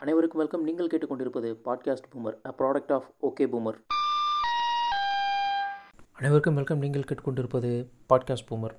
அனைவருக்கும் வெல்கம் நீங்கள் கேட்டுக்கொண்டிருப்பது podcast boomer a product of okay boomer அனைவருக்கும் வெல்கம் நீங்கள் கேட்டுக்கொண்டிருப்பது பாட்காஸ்ட் பூமர்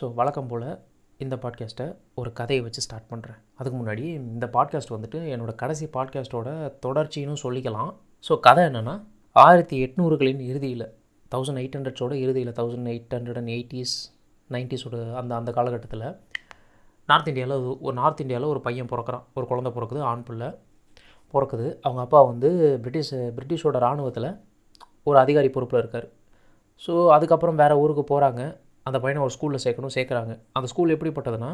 ஸோ வழக்கம் போல் இந்த பாட்காஸ்ட்டை ஒரு கதையை வச்சு ஸ்டார்ட் பண்ணுறேன் அதுக்கு முன்னாடி இந்த பாட்காஸ்ட் வந்துட்டு என்னோடய கடைசி பாட்காஸ்ட்டோட தொடர்ச்சின்னு சொல்லிக்கலாம். ஸோ கதை என்னென்னா ஆயிரத்தி எட்நூறுகளின் இறுதியில் தௌசண்ட் எயிட் ஹண்ட்ரட்ஸோட இறுதியில் thousand eight hundred and eighties நைன்டிஸோட அந்த அந்த காலகட்டத்தில் நார்த் இந்தியாவில் ஒரு நார்த் இந்தியாவில் ஒரு பையன் பிறக்கிறான். ஒரு குழந்த பிறக்குது ஆண் பிள்ளை பிறக்குது. அவங்க அப்பா வந்து பிரிட்டிஷ் பிரிட்டிஷோட இராணுவத்தில் ஒரு அதிகாரி பொறுப்பில் இருக்கார். ஸோ அதுக்கப்புறம் வேறு ஊருக்கு போகிறாங்க அந்த பையனை ஒரு ஸ்கூலில் சேர்க்கணும் சேர்க்குறாங்க. அந்த ஸ்கூல் எப்படிப்பட்டதுன்னா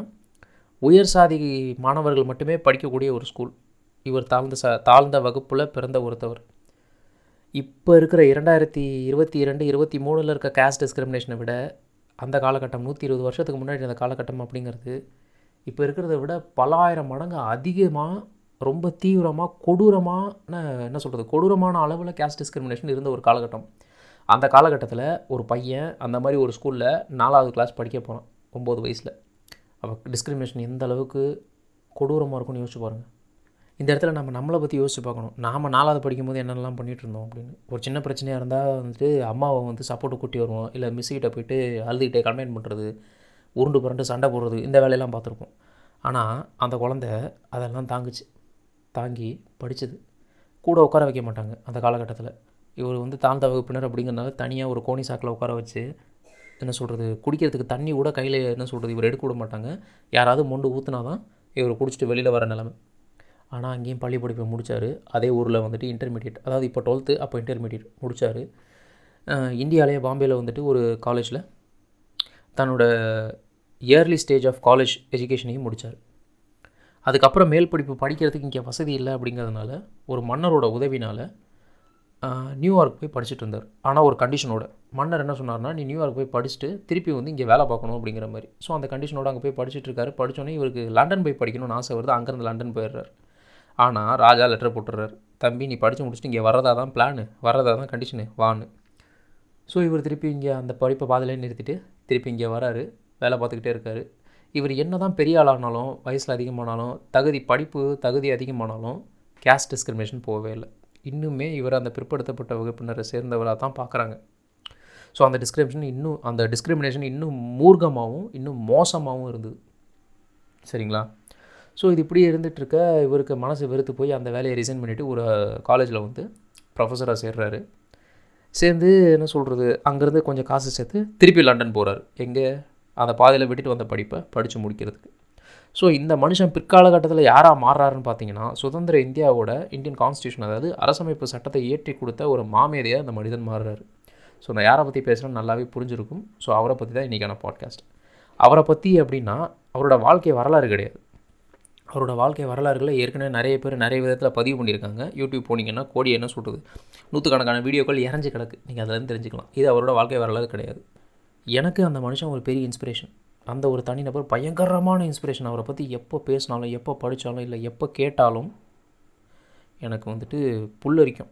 உயர் சாதி மாணவர்கள் மட்டுமே படிக்கக்கூடிய ஒரு ஸ்கூல் இவர் தாழ்ந்த ச தாழ்ந்த வகுப்பில் பிறந்த ஒருத்தவர். இப்போ இருக்கிற இரண்டாயிரத்தி இருபத்தி இரண்டு இருபத்தி மூணில் இருக்க கேஸ்ட் டிஸ்கிரிமினேஷனை விட அந்த காலகட்டம் நூற்றி இருபது வருஷத்துக்கு முன்னாடி அந்த காலகட்டம் அப்படிங்கிறது இப்போ இருக்கிறத விட பல ஆயிரம் மடங்கு அதிகமாக ரொம்ப தீவிரமாக கொடூரமான என்ன சொல்கிறது கொடூரமான அளவில் கேஸ்ட் டிஸ்கிரிமினேஷன் இருந்த ஒரு காலகட்டம். அந்த காலகட்டத்தில் ஒரு பையன் அந்த மாதிரி ஒரு ஸ்கூலில் நாலாவது கிளாஸ் படிக்க போகிறான் ஒம்பது வயசில். அப்போ டிஸ்கிரிமினேஷன் எந்த அளவுக்கு கொடூரமாக இருக்கும்னு யோசிச்சு பாருங்கள் இந்த இடத்துல நம்ம நம்மளை பற்றி யோசிச்சு பார்க்கணும். நாம் நாலாவது படிக்கும்போது என்னென்னலாம் பண்ணிகிட்டு இருந்தோம் அப்படின்னு. ஒரு சின்ன பிரச்சனையாக இருந்தால் வந்துட்டு அம்மாவை வந்து சப்போர்ட்டு கூட்டி வருவோம். இல்லை மிஸ்ஸுக்கிட்ட போயிட்டு அழுதுகிட்டே கம்ப்ளைண்ட் பண்ணுறது உருண்டு புரண்டு சண்டை போடுறது இந்த வேலையெல்லாம் பார்த்துருப்போம். ஆனால் அந்த குழந்த அதெல்லாம் தாங்குச்சு. தாங்கி படித்தது கூட உட்கார வைக்க மாட்டாங்க அந்த காலகட்டத்தில். இவர் வந்து தாழ்ந்த வகுப்பினர் அப்படிங்கிறனால தனியாக ஒரு கோணி சாக்கில் உட்கார வச்சு என்ன சொல்கிறது குடிக்கிறதுக்கு தண்ணி கூட கையில் என்ன சொல்கிறது இவர் எடுக்க விட மாட்டாங்க. யாராவது மொண்டு ஊற்றுனா தான் இவர் குடிச்சிட்டு வெளியில் வர நிலமை. ஆனால் அங்கேயும் பள்ளி படிப்பை முடித்தார் அதே ஊரில் வந்துட்டு இன்டர்மீடியட் அதாவது இப்போ டுவெல்த்து அப்போ இன்டர்மீடியட் முடித்தார் இந்தியாவிலேயே பாம்பேயில் வந்துட்டு ஒரு காலேஜில் தன்னோட இயர்லி ஸ்டேஜ் ஆஃப் காலேஜ் எஜுகேஷனையும் முடித்தார் அதுக்கப்புறம் மேல் படிப்பு படிக்கிறதுக்கு இங்கே வசதி இல்லை அப்படிங்கிறதுனால ஒரு மன்னரோட உதவினால் நியூயார்க் போய் படிச்சுட்டு இருந்தார். ஆனால் ஒரு கண்டிஷனோட மன்னர் என்ன சொன்னார்னா நீ நியூயார்க் போய் படிச்சுட்டு திருப்பி வந்து இங்கே வேலை பார்க்கணும் அப்படிங்கிற மாதிரி. ஸோ அந்த கண்டிஷனோட அங்கே போய் படிச்சுட்டு இருக்காரு. படித்தோன்னே இவருக்கு லண்டன் போய் படிக்கணும்னு ஆசை வருது. அங்கேருந்து லண்டன் போயிடுறார். ஆனால் ராஜா லெட்டர் போட்டுறாரு தம்பி நீ படித்து முடிச்சுட்டு இங்கே வரதா தான் பிளானு வரதா தான் கண்டிஷனு வான்னு ஸோ இவர் திருப்பி இங்கே அந்த படிப்பை பாதிலே நிறுத்திட்டு திருப்பி இங்கே வராரு. வேலை பார்த்துக்கிட்டே இருக்கார். இவர் என்ன தான் பெரிய ஆளானாலும் வயசில் அதிகமானாலும் தகுதி படிப்பு தகுதி அதிகமானாலும் கேஸ்ட் டிஸ்கிரிமினேஷன் போகவே இல்லை. இன்னுமே இவர் அந்த பிற்படுத்தப்பட்ட வகுப்பினரை சேர்ந்தவராக தான் பார்க்குறாங்க ஸோ அந்த டிஸ்கிரிமினேஷன் இன்னும் அந்த டிஸ்கிரிமினேஷன் இன்னும் மூர்க்கமாகவும் இன்னும் மோசமாகவும் இருந்தது. சரிங்களா? ஸோ இது இப்படி இருந்துகிட்ருக்க இவருக்கு மனசு வெறுத்து போய் அந்த வேலையை ரிசைன் பண்ணிவிட்டு ஒரு காலேஜில் வந்து ப்ரொஃபஸராக சேர்றாரு. சேர்ந்து என்ன சொல்கிறது அங்கேருந்து கொஞ்சம் காசு சேர்த்து திருப்பி லண்டன் போகிறார் எங்கே? அந்த பாதையில் விட்டுட்டு வந்த படிப்பை படித்து முடிக்கிறதுக்கு. ஸோ இந்த மனுஷன் பிற்காலகட்டத்தில் யாராக மாறுறாருன்னு பார்த்தீங்கன்னா சுதந்திர இந்தியாவோட இந்தியன் கான்ஸ்டியூஷன் அதாவது அரசமைப்பு சட்டத்தை ஏற்றி கொடுத்த ஒரு மாமேதையாக அந்த மனிதன் மாறுறாரு. ஸோ நான் யாரை பற்றி பேசுகிறேன்னு நல்லாவே புரிஞ்சிருக்கும். ஸோ அவரை பற்றி தான் இன்றைக்கான பாட்காஸ்ட் அவரை பற்றி அப்படின்னா அவரோட வாழ்க்கை வரலாறு கிடையாது. அவரோட வாழ்க்கை வரலாறுகளை ஏற்கனவே நிறைய பேர் நிறைய விதத்தில் பதிவு பண்ணியிருக்காங்க. யூடியூப் போனீங்கன்னா கோடி என்ன சொல்கிறது நூற்றுக்கணக்கான வீடியோக்கள் இறஞ்சி கிடக்கு. நீங்கள் அதிலேருந்து தெரிஞ்சுக்கலாம். இது அவரோட வாழ்க்கை வரலாறு கிடையாது. எனக்கு அந்த மனுஷன் ஒரு பெரிய இன்ஸ்பிரேஷன் அந்த ஒரு தனிநபர் பயங்கரமான இன்ஸ்பிரேஷன் அவரை பற்றி எப்போ பேசினாலும் எப்போ படித்தாலும் இல்லை எப்போ கேட்டாலும் எனக்கு வந்துட்டு புல்லரிக்கும்.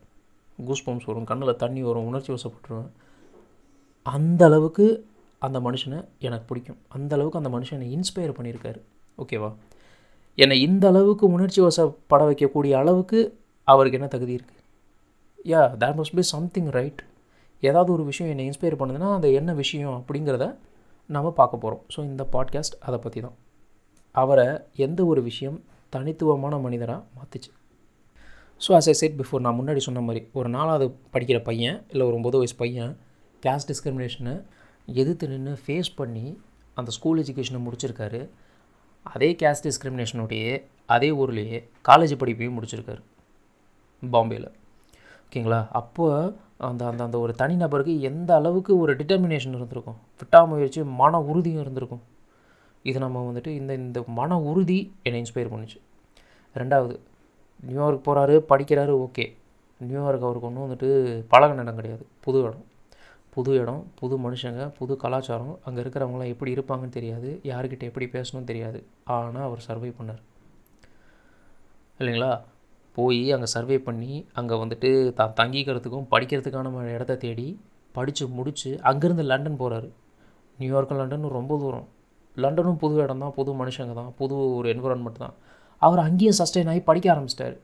கூஸ்பம்ஸ் வரும் கண்ணில் தண்ணி வரும் உணர்ச்சி வசப்பட்டுருவேன். அந்த அளவுக்கு அந்த மனுஷனை எனக்கு பிடிக்கும். அந்த அளவுக்கு அந்த மனுஷனை இன்ஸ்பயர் பண்ணியிருக்காரு. ஓகேவா என்னை இந்த அளவுக்கு உணர்ச்சி வசப்பட வைக்கக்கூடிய அளவுக்கு அவருக்கு என்ன தகுதி இருக்குது yeah that must be something right ஏதாவது ஒரு விஷயம் என்னை இன்ஸ்பயர் பண்ணுதுன்னா அந்த என்ன விஷயம் அப்படிங்கிறத நம்ம பார்க்க போகிறோம் ஸோ இந்த பாட்காஸ்ட் அதை பற்றி தான். அவரை எந்த ஒரு விஷயம் தனித்துவமான மனிதராக மாற்றுச்சு so as I said before நான் முன்னாடி சொன்ன மாதிரி ஒரு நாலாவது படிக்கிற பையன் இல்லை ஒரு ஒம்பது வயசு பையன் கேஸ்ட் டிஸ்கிரிமினேஷனை எதிர்த்து நின்று ஃபேஸ் பண்ணி அந்த ஸ்கூல் எஜுகேஷனை முடிச்சிருக்காரு. அதே கேஸ்ட் டிஸ்கிரிமினேஷனுடைய அதே ஊர்லேயே காலேஜ் படிப்பையும் முடிச்சிருக்காரு. பாம்பேயில் ஓகேங்களா? அப்போ அந்த அந்த அந்த ஒரு தனிநபருக்கு எந்த அளவுக்கு ஒரு டிட்டர்மினேஷன் இருந்திருக்கும்? விட்டாமுயற்சி மன உறுதியும் இருந்திருக்கும். இது நம்ம வந்துட்டு இந்த இந்த மன உறுதி என்னை இன்ஸ்பயர் பண்ணுச்சு. ரெண்டாவது நியூயார்க் போகிறாரு படிக்கிறாரு ஓகே நியூயார்க் அவருக்கு ஒன்றும் வந்துட்டு பழகின இடம் கிடையாது. புது இடம். புது இடம் புது மனுஷங்க புது கலாச்சாரம் அங்கே இருக்கிறவங்களாம் எப்படி இருப்பாங்கன்னு தெரியாது யார்கிட்ட எப்படி பேசணும்னு தெரியாது. ஆனால் அவர் சர்வை பண்ணார். இல்லைங்களா? போய் அங்கே சர்வே பண்ணி அங்கே வந்துட்டு த தங்கிக்கிறதுக்கும் படிக்கிறதுக்கான இடத்த தேடி படித்து முடித்து அங்கேருந்து லண்டன் போகிறாரு நியூயார்க்கும் லண்டனும் ரொம்ப தூரம். லண்டனும் புது இடம் தான் புது மனுஷங்க தான் புது ஒரு என்விரான்மெண்ட் தான். அவர் அங்கேயும் சஸ்டெயின் ஆகி படிக்க ஆரம்பிச்சிட்டார்.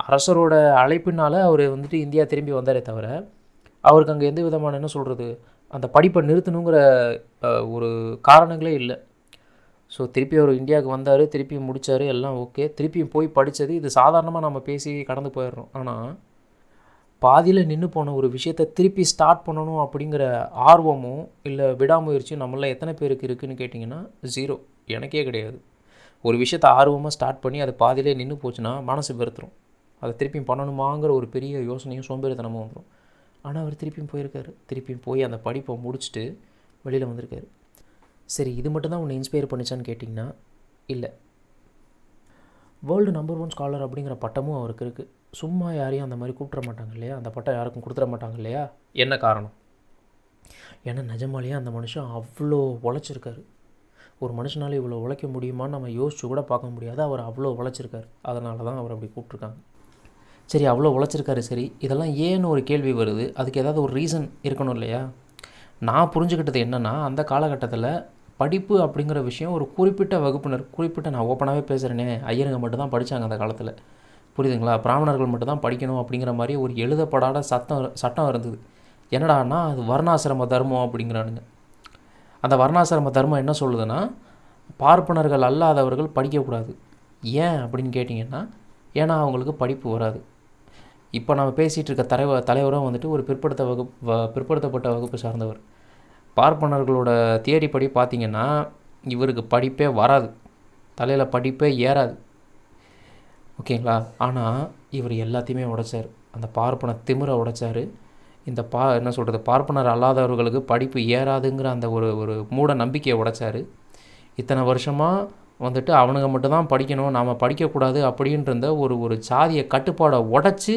அரசரோட அழைப்பினால் அவர் வந்துட்டு இந்தியா திரும்பி வந்தாரே தவிர அவருக்கு அங்கே எந்த விதமான என்ன சொல்கிறது அந்த படிப்பை நிறுத்தணுங்கிற ஒரு காரணங்களே இல்லை. ஸோ திருப்பி அவர் இந்தியாவுக்கு வந்தார் திருப்பி முடித்தார் எல்லாம் ஓகே. திருப்பியும் போய் படித்தது இது சாதாரணமாக நம்ம பேசி கடந்து போயிடுறோம். ஆனால் பாதியில் நின்று போன ஒரு விஷயத்தை திருப்பி ஸ்டார்ட் பண்ணணும் அப்படிங்கிற ஆர்வமும் இல்லை விடாமுயற்சியும் நம்மளில் எத்தனை பேருக்கு இருக்குதுன்னு கேட்டிங்கன்னா ஜீரோ எனக்கே கிடையாது. ஒரு விஷயத்தை ஆர்வமாக ஸ்டார்ட் பண்ணி அது பாதியிலே நின்று போச்சுன்னா மனசு வெறுத்துரும். அதை திருப்பியும் பண்ணணுமாங்கிற ஒரு பெரிய யோசனையும் சோம்பேறித்தனமும் வந்துடும் ஆனால் அவர் திருப்பியும் போயிருக்காரு. திருப்பியும் போய் அந்த படிப்பை முடிச்சுட்டு வெளியில் வந்திருக்காரு. சரி இது மட்டும்தான் உன்னை இன்ஸ்பயர் பண்ணிச்சான்னு கேட்டிங்கன்னா இல்லை. வேர்ல்டு நம்பர் ஒன் ஸ்காலர் அப்படிங்கிற பட்டமும் அவருக்கு இருக்குது சும்மா யாரையும் அந்த மாதிரி கூப்பிட்ற மாட்டாங்க இல்லையா? அந்த பட்டம் யாருக்கும் கொடுத்துட மாட்டாங்க இல்லையா? என்ன காரணம்? ஏன்னா நிஜமாலேயே அந்த மனுஷன் அவ்வளோ உழைச்சிருக்காரு. ஒரு மனுஷனால் இவ்வளோ உழைக்க முடியுமான்னு நம்ம யோசிச்சு கூட பார்க்க முடியாது. அவர் அவ்வளோ உழைச்சிருக்காரு. அதனால தான் அவர் அப்படி கூப்பிட்ருக்காங்க சரி அவ்வளோ உழைச்சிருக்காரு சரி. இதெல்லாம் ஏன்னு ஒரு கேள்வி வருது? அதுக்கு ஏதாவது ஒரு ரீசன் இருக்கணும் இல்லையா? நான் புரிஞ்சுக்கிட்டது என்னென்னா அந்த காலகட்டத்தில் படிப்பு அப்படிங்கிற விஷயம் ஒரு குறிப்பிட்ட வகுப்பினர் குறிப்பிட்ட நான் ஓப்பனாகவே பேசுகிறேனே ஐயருங்க மட்டும்தான் படித்தாங்க அந்த காலத்தில். புரியுதுங்களா? பிராமணர்கள் மட்டும்தான் படிக்கணும் அப்படிங்கிற மாதிரி ஒரு எழுதப்படாத சட்டம் சட்டம் இருந்தது. என்னடான்னா அது வர்ணாசிரம தர்மம் அப்படிங்கிறானுங்க. அந்த வர்ணாசிரம தர்மம் என்ன சொல்லுதுன்னா பார்ப்பனர்கள் அல்லாதவர்கள் படிக்கக்கூடாது. ஏன் அப்படின்னு கேட்டிங்கன்னா ஏன்னா அவங்களுக்கு படிப்பு வராது. இப்போ நம்ம பேசிகிட்டு இருக்க தலைவர் தலைவரும் வந்துட்டு ஒரு பிற்படுத்த வகுப்பு பிற்படுத்தப்பட்ட வகுப்பு சார்ந்தவர். பார்ப்பனர்களோட தியரி படி பார்த்திங்கன்னா இவருக்கு படிப்பே வராது. தலையில் படிப்பே ஏறாது. ஓகேங்களா? ஆனால் இவர் எல்லாத்தையுமே உடைச்சார். அந்த பார்ப்பன திமிரை உடைச்சார். இந்த பா என்ன சொல்கிறது பார்ப்பனர் அல்லாதவர்களுக்கு படிப்பு ஏறாதுங்கிற அந்த ஒரு ஒரு மூட நம்பிக்கையை உடைச்சார். இத்தனை வருஷமாக வந்துட்டு அவனுங்க மட்டும்தான் படிக்கணும் நாம் படிக்கக்கூடாது அப்படின்ற ஒரு ஒரு சாதிய கட்டுப்பாடை உடச்சி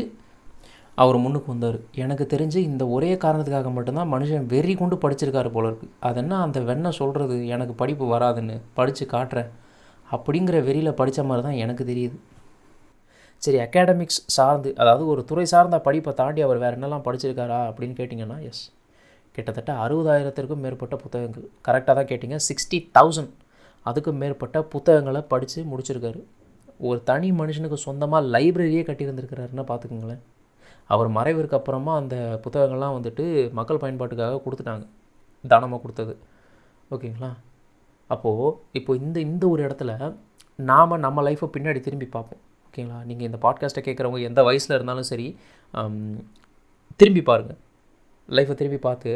அவர் முன்னுக்கு வந்தார். எனக்கு தெரிஞ்சு இந்த ஒரே காரணத்துக்காக மட்டும்தான் மனுஷன் வெறி கொண்டு படிச்சிருக்காரு போல இருக்கு. அது என்ன அந்த வெண்ணை சொல்கிறது எனக்கு படிப்பு வராதுன்னு படித்து காட்டுறேன் அப்படிங்கிற வெறியில் படித்த மாதிரி தான் எனக்கு தெரியுது. சரி அகாடமிக்ஸ் சார்ந்து அதாவது ஒரு துறை சார்ந்த படிப்பை தாண்டி அவர் வேறு என்னெல்லாம் படிச்சிருக்காரா அப்படின்னு கேட்டிங்கன்னா எஸ் கிட்டத்தட்ட அறுபதாயிரத்திற்கும் மேற்பட்ட புத்தகங்கள். கரெக்டாக தான் கேட்டிங்க. சிக்ஸ்டி தௌசண்ட் அதுக்கும் மேற்பட்ட புத்தகங்களை படித்து முடிச்சிருக்காரு. ஒரு தனி மனுஷனுக்கு சொந்தமாக லைப்ரரியே கட்டியிருந்திருக்கிறாருன்னா பார்த்துக்கோங்களேன். அவர் மறைவிற்கு அப்புறமா அந்த புத்தகங்கள்லாம் வந்துட்டு மக்கள் பயன்பாட்டுக்காக கொடுத்துட்டாங்க. தானமாக கொடுத்தது. ஓகேங்களா? அப்போது இப்போ இந்த இந்த ஒரு இடத்துல நாம் நம்ம லைஃப்பை பின்னாடி திரும்பி பார்ப்போம். ஓகேங்களா? நீங்கள் இந்த பாட்காஸ்ட்டை கேட்குறவங்க எந்த வயசில் இருந்தாலும் சரி திரும்பி பாருங்கள் லைஃப்பை திரும்பி பார்த்து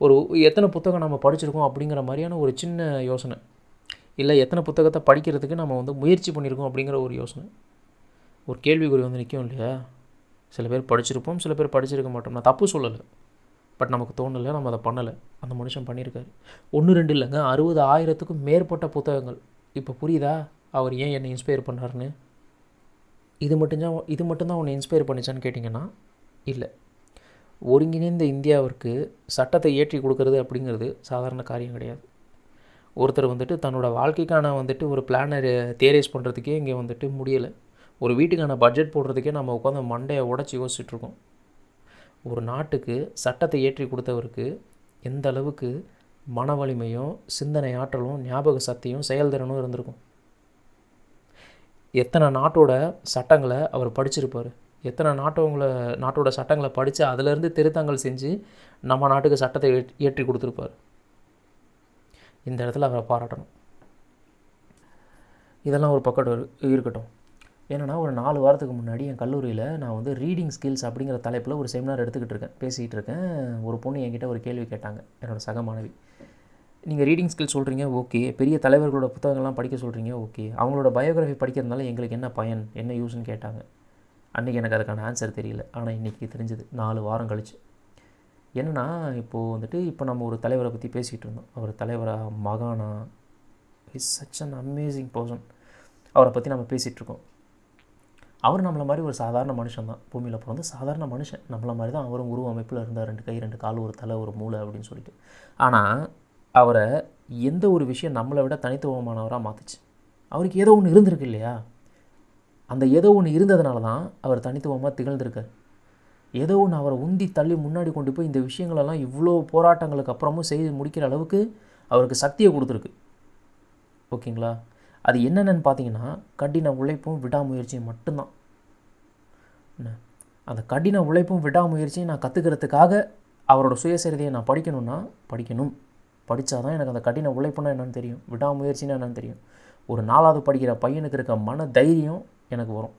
ஒரு எத்தனை புத்தகம் நம்ம படிச்சிருக்கோம் அப்படிங்கிற மாதிரியான ஒரு சின்ன யோசனை. இல்லை எத்தனை புத்தகத்தை படிக்கிறதுக்கு நம்ம வந்து முயற்சி பண்ணியிருக்கோம் அப்படிங்கிற ஒரு யோசனை. ஒரு கேள்விக்குறி வந்து நிற்கும் இல்லையா? சில பேர் படிச்சிருப்போம் சில பேர் படிச்சிருக்க மாட்டோம். நான் தப்பு சொல்லலை. பட் நமக்கு தோணலை நம்ம அதை பண்ணலை. அந்த மனுஷன் பண்ணியிருக்காரு. ஒன்று ரெண்டு இல்லைங்க. அறுபது ஆயிரத்துக்கும் மேற்பட்ட புத்தகங்கள். இப்போ புரியுதா? அவர் ஏன் என்னை இன்ஸ்பயர் பண்ணார்னு இது மட்டும்தான் இது மட்டும்தான் உன்னை இன்ஸ்பயர் பண்ணிச்சான்னு கேட்டிங்கன்னா இல்லை. ஒருங்கிணைந்த இந்தியாவிற்கு சட்டத்தை ஏற்றி கொடுக்கறது அப்படிங்கிறது சாதாரண காரியம் கிடையாது. ஒருத்தர் வந்துட்டு தன்னோட வாழ்க்கைக்கான வந்துட்டு ஒரு பிளானை தேரேஸ் பண்ணுறதுக்கே இங்கே வந்துட்டு முடியலை. ஒரு வீட்டுக்கான பட்ஜெட் போடுறதுக்கே நம்ம உட்காந்து மண்டையை உடச்சி யோசிச்சுட்ருக்கோம். ஒரு நாட்டுக்கு சட்டத்தை ஏற்றி கொடுத்தவருக்கு எந்த அளவுக்கு மன வலிமையும் சிந்தனை ஆற்றலும் ஞாபக சக்தியும் செயல்திறனும் இருந்திருக்கும்? எத்தனை நாட்டோட சட்டங்களை அவர் படிச்சிருப்பார்? எத்தனை நாட்டவங்களை நாட்டோட சட்டங்களை படித்து அதிலேருந்து திருத்தங்கள் செஞ்சு நம்ம நாட்டுக்கு சட்டத்தை ஏற்- ஏற்றி கொடுத்துருப்பார்? இந்த இடத்துல அவரை பாராட்டணும். இதெல்லாம் ஒரு பக்கம் இருக்கட்டும். ஏன்னா ஒரு நாலு வாரத்துக்கு முன்னாடி என் கல்லூரியில் நான் வந்து ரீடிங் ஸ்கில்ஸ் அப்படிங்கிற தலைப்பில் ஒரு செமினார் எடுத்துக்கிட்டு இருக்கேன். பேசிகிட்டு இருக்கேன். ஒரு பொண்ணு என்கிட்ட ஒரு கேள்வி கேட்டாங்க. என்னோட சக மாணவி. நீங்கள் ரீடிங் ஸ்கில் சொல்கிறீங்க ஓகே. பெரிய தலைவர்களோட புத்தகங்கள்லாம் படிக்க சொல்கிறீங்க ஓகே. அவங்களோட பயோகிராஃபி படிக்கிறதுனால எங்களுக்கு என்ன பயன் என்ன யூஸ்ன்னு கேட்டாங்க. அன்றைக்கி எனக்கு அதுக்கான ஆன்சர் தெரியல. ஆனால் இன்றைக்கி தெரிஞ்சது. நாலு வாரம் கழிச்சு. என்னன்னா இப்போது வந்துட்டு இப்போ நம்ம ஒரு தலைவரை பற்றி பேசிகிட்டு இருந்தோம். அவர் தலைவராக மகானா is such an amazing person அவரை பற்றி நம்ம பேசிகிட்ருக்கோம் அவர் நம்மளை மாதிரி ஒரு சாதாரண மனுஷன் தான். பூமியில் பிறந்து சாதாரண மனுஷன். நம்மளை மாதிரி தான் அவரும் உருவ அமைப்பில் இருந்தார். ரெண்டு கை ரெண்டு கால் ஒரு தலை ஒரு மூளை அப்படின்னு சொல்லிட்டு. ஆனால் அவரை எந்த ஒரு விஷயம் நம்மளை விட தனித்துவமானவராக மாற்றுச்சு அவருக்கு ஏதோ ஒன்று இருந்திருக்கு இல்லையா? அந்த ஏதோ ஒன்று இருந்ததுனால தான் அவர் தனித்துவமாக திகழ்ந்திருக்கார். ஏதோ ஒன்று அவரை உந்தி தள்ளி முன்னாடி கொண்டு போய் இந்த விஷயங்களெல்லாம் இவ்வளோ போராட்டங்களுக்கு அப்புறமும் செய்து முடிக்கிற அளவுக்கு அவருக்கு சக்தியை கொடுத்துருக்கு. ஓகேங்களா? அது என்னென்னு பார்த்தீங்கன்னா கடின உழைப்பும் விடாமுயற்சியும் மட்டும்தான். என்ன? அந்த கடின உழைப்பும் விடாமுயற்சியும் நான் கற்றுக்கிறதுக்காக அவரோட சுயசரிதையை நான் படிக்கணும்னா படிக்கணும். படித்தா தான் எனக்கு அந்த கடின உழைப்புனா என்னென்னு தெரியும். விடாமுயற்சினா என்னென்னு தெரியும். ஒரு நாலாவது படிக்கிற பையனுக்கு இருக்க மன தைரியம் எனக்கு வரும்.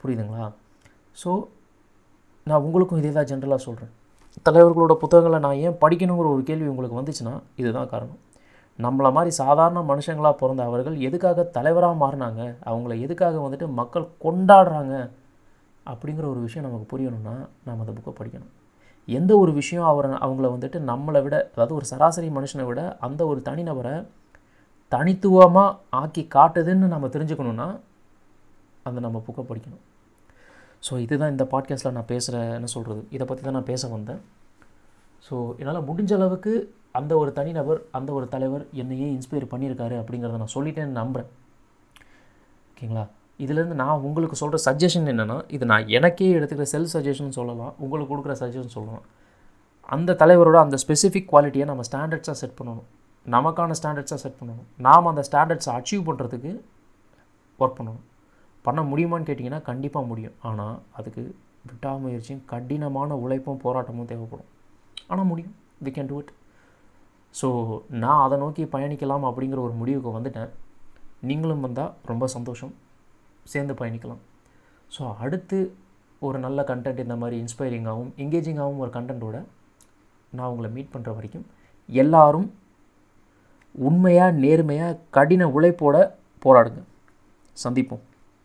புரியுதுங்களா? ஸோ நான் உங்களுக்கும் இதே தான் ஜென்ரலாக சொல்கிறேன் தலைவர்களோட புத்தகங்களை நான் ஏன் படிக்கணுங்கிற ஒரு கேள்வி உங்களுக்கு வந்துச்சுன்னா இதுதான் காரணம். நம்மளை மாதிரி சாதாரண மனுஷங்களாக பிறந்த அவர்கள் எதுக்காக தலைவராக மாறினாங்க அவங்கள எதுக்காக வந்துட்டு மக்கள் கொண்டாடுறாங்க அப்படிங்கிற ஒரு விஷயம் நமக்கு புரியணும்னா நாம் அந்த புக்கை படிக்கணும். எந்த ஒரு விஷயம் அவரை அவங்கள வந்துட்டு நம்மளை விட அதாவது ஒரு சராசரி மனுஷனை விட அந்த ஒரு தனிநபரை தனித்துவமாக ஆக்கி காட்டுதுன்னு நம்ம தெரிஞ்சுக்கணுன்னா அந்த நம்ம புக்கை படிக்கணும். ஸோ இதுதான் இந்த பாட்காஸ்ட்டில் நான் பேசுகிறேன் என்ன சொல்கிறது இதை பற்றி தான் நான் பேச வந்தேன். ஸோ என்னால் முடிஞ்ச அளவுக்கு அந்த ஒரு தனிநபர் அந்த ஒரு தலைவர் என்னையே இன்ஸ்பயர் பண்ணியிருக்காரு அப்படிங்கிறத நான் சொல்லிட்டேன்னு நம்புகிறேன் ஓகேங்களா? இதுலேருந்து நான் உங்களுக்கு சொல்கிற சஜஷன் என்னென்னா இது நான் எனக்கே எடுத்துக்கிற செல்ஃப் சஜஷன் சொல்லலாம். உங்களுக்கு கொடுக்குற சஜஷன் சொல்லலாம். அந்த தலைவரோட அந்த ஸ்பெசிஃபிக் குவாலிட்டியை நம்ம ஸ்டாண்டர்ட்ஸாக செட் பண்ணணும். நமக்கான ஸ்டாண்டர்ட்ஸாக செட் பண்ணணும். நாம் அந்த ஸ்டாண்டர்ட்ஸை அச்சீவ் பண்ணுறதுக்கு ஒர்க் பண்ணணும். பண்ண முடியுமான்னு கேட்டிங்கன்னா கண்டிப்பாக முடியும். ஆனால் அதுக்கு விட்டாமுயற்சியும் கடினமான உழைப்பும் போராட்டமும் தேவைப்படும். ஆனால் முடியும். We can do it so நான் அதை நோக்கி பயணிக்கலாம் அப்படிங்கிற ஒரு முடிவுக்கு வந்துட்டேன். நீங்களும் வந்தால் ரொம்ப சந்தோஷம். சேர்ந்து பயணிக்கலாம். ஸோ அடுத்து ஒரு நல்ல கண்டென்ட் இந்த மாதிரி இன்ஸ்பைரிங்காகவும் எங்கேஜிங்காகவும் ஒரு கண்டென்ட்டோட நான் உங்களை மீட் பண்ணுற வரைக்கும் எல்லாரும் உண்மையாக நேர்மையாக கடின உழைப்போட போராடுங்க. சந்திப்போம்.